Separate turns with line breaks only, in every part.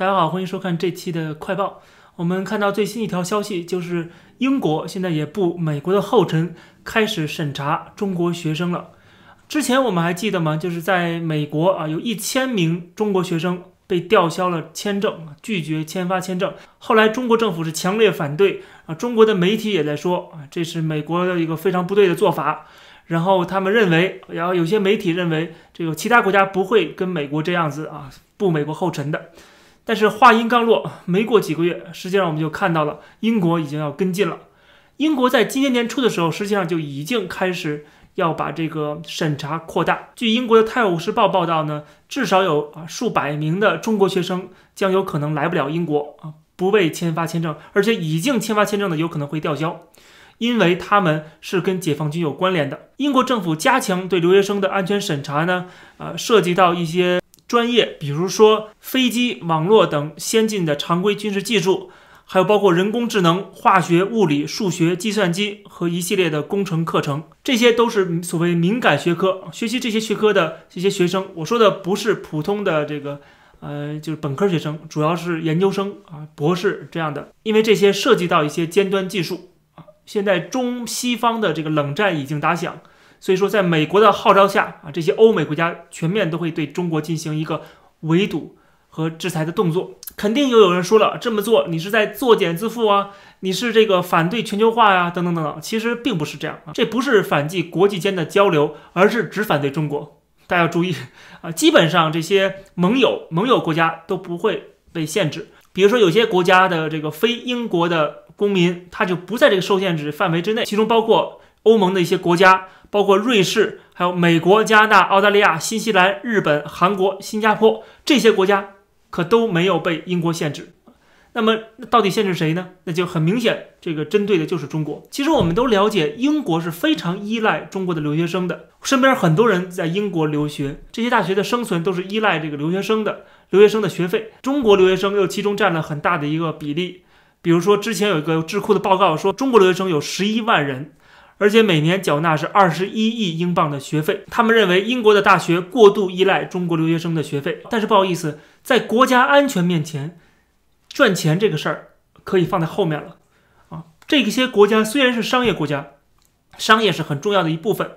大家好，欢迎收看这期的快报。我们看到最新一条消息，就是英国现在也步美国的后尘，开始审查中国学生了。之前我们还记得吗？就是在美国啊，有一千名中国学生被吊销了签证，拒绝签发签证。后来中国政府是强烈反对啊，中国的媒体也在说啊，这是美国的一个非常不对的做法。然后他们认为，然后有些媒体认为，这个其他国家不会跟美国这样子啊，步美国后尘的。但是话音刚落，没过几个月，实际上我们就看到了英国已经要跟进了。英国在今年年初的时候，实际上就已经开始要把这个审查扩大。据英国的《泰晤士报》报道呢，至少有啊数百名的中国学生将有可能来不了英国啊，不被签发签证，而且已经签发签证的有可能会吊销。因为他们是跟解放军有关联的，英国政府加强对留学生的安全审查呢，呃，涉及到一些专业，比如说飞机、网络等先进的常规军事技术，还有包括人工智能、化学、物理、数学、计算机和一系列的工程课程，这些都是所谓敏感学科。学习这些学科的这些学生，我说的不是普通的这个，呃，就是本科学生，主要是研究生啊、博士这样的，因为这些涉及到一些尖端技术啊。现在中西方的这个冷战已经打响，所以说在美国的号召下啊，这些欧美国家全面都会对中国进行一个围堵和制裁的动作。肯定又有人说了，这么做你是在作茧自缚啊，你是这个反对全球化呀，等等等等。其实并不是这样啊，这不是反击国际间的交流，而是只反对中国。大家要注意啊，基本上这些盟友盟友国家都不会被限制。比如说有些国家的这个非英国的。公民他就不在这个受限制范围之内，其中包括欧盟的一些国家，包括瑞士，还有美国、加拿大、澳大利亚、新西兰、日本、韩国、新加坡这些国家可都没有被英国限制。那么到底限制谁呢？那就很明显，这个针对的就是中国。其实我们都了解，英国是非常依赖中国的留学生的，身边很多人在英国留学，这些大学的生存都是依赖这个留学生的，留学生的学费。中国留学生又其中占了很大的一个比例。比如说，之前有一个智库的报告说，中国留学生有十一万人，而且每年缴纳是二十一亿英镑的学费。他们认为英国的大学过度依赖中国留学生的学费。但是不好意思，在国家安全面前，赚钱这个事儿可以放在后面了啊。这些国家虽然是商业国家，商业是很重要的一部分，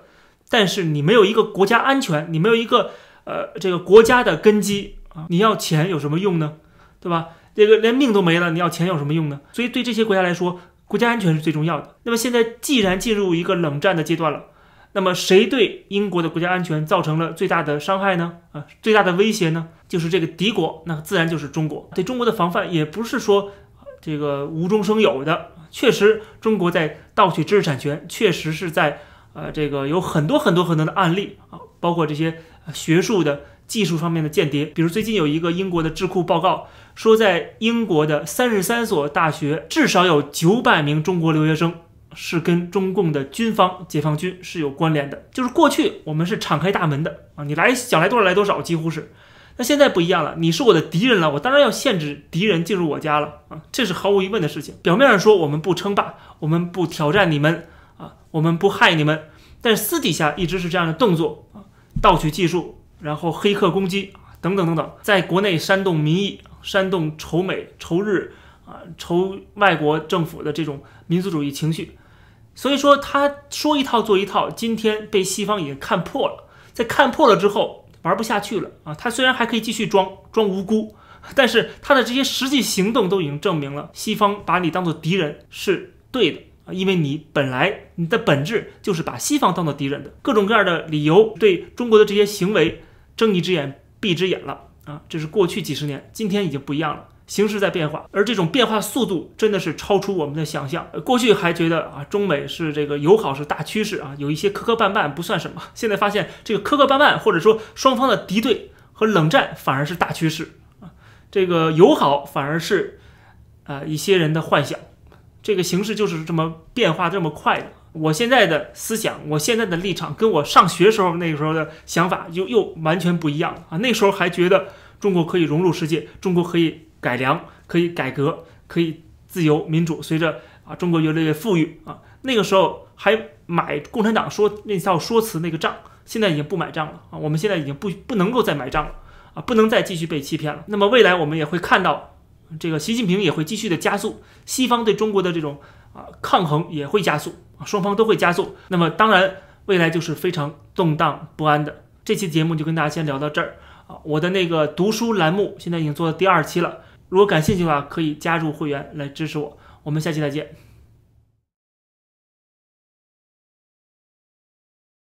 但是你没有一个国家安全，你没有一个呃这个国家的根基啊，你要钱有什么用呢？对吧？这个连命都没了，你要钱有什么用呢？所以对这些国家来说，国家安全是最重要的。那么现在既然进入一个冷战的阶段了，那么谁对英国的国家安全造成了最大的伤害呢？啊，最大的威胁呢？就是这个敌国，那自然就是中国。对中国的防范也不是说这个无中生有的，确实中国在盗取知识产权，确实是在呃这个有很多很多很多的案例啊，包括这些学术的。技术方面的间谍，比如最近有一个英国的智库报告说，在英国的三十三所大学，至少有九百名中国留学生是跟中共的军方、解放军是有关联的。就是过去我们是敞开大门的啊，你来想来多少来多少，几乎是。那现在不一样了，你是我的敌人了，我当然要限制敌人进入我家了啊，这是毫无疑问的事情。表面上说我们不称霸，我们不挑战你们啊，我们不害你们，但是私底下一直是这样的动作啊，盗取技术。然后黑客攻击等等等等，在国内煽动民意、煽动仇美、仇日啊、仇外国政府的这种民族主义情绪，所以说他说一套做一套，今天被西方已经看破了，在看破了之后玩不下去了。啊！他虽然还可以继续装装无辜，但是他的这些实际行动都已经证明了，西方把你当做敌人是对的。啊，因为你本来你的本质就是把西方当做敌人的，各种各样的理由对中国的这些行为。睁一只眼闭一只眼了啊！这是过去几十年，今天已经不一样了，形势在变化，而这种变化速度真的是超出我们的想象。过去还觉得啊，中美是这个友好是大趋势啊，有一些磕磕绊绊不算什么。现在发现这个磕磕绊绊，或者说双方的敌对和冷战反而是大趋势啊，这个友好反而是啊一些人的幻想。这个形势就是这么变化这么快的。我现在的思想，我现在的立场，跟我上学时候那个时候的想法又又完全不一样啊！那时候还觉得中国可以融入世界，中国可以改良，可以改革，可以自由民主。随着啊中国越来越富裕啊，那个时候还买共产党说那套说辞那个账，现在已经不买账了啊！我们现在已经不不能够再买账了啊，不能再继续被欺骗了。那么未来我们也会看到，这个习近平也会继续的加速，西方对中国的这种啊抗衡也会加速啊，双方都会加速。那么当然，未来就是非常动荡不安的。这期节目就跟大家先聊到这儿啊，我的那个读书栏目现在已经做到第二期了，如果感兴趣的话，可以加入会员来支持我。我们下期再见。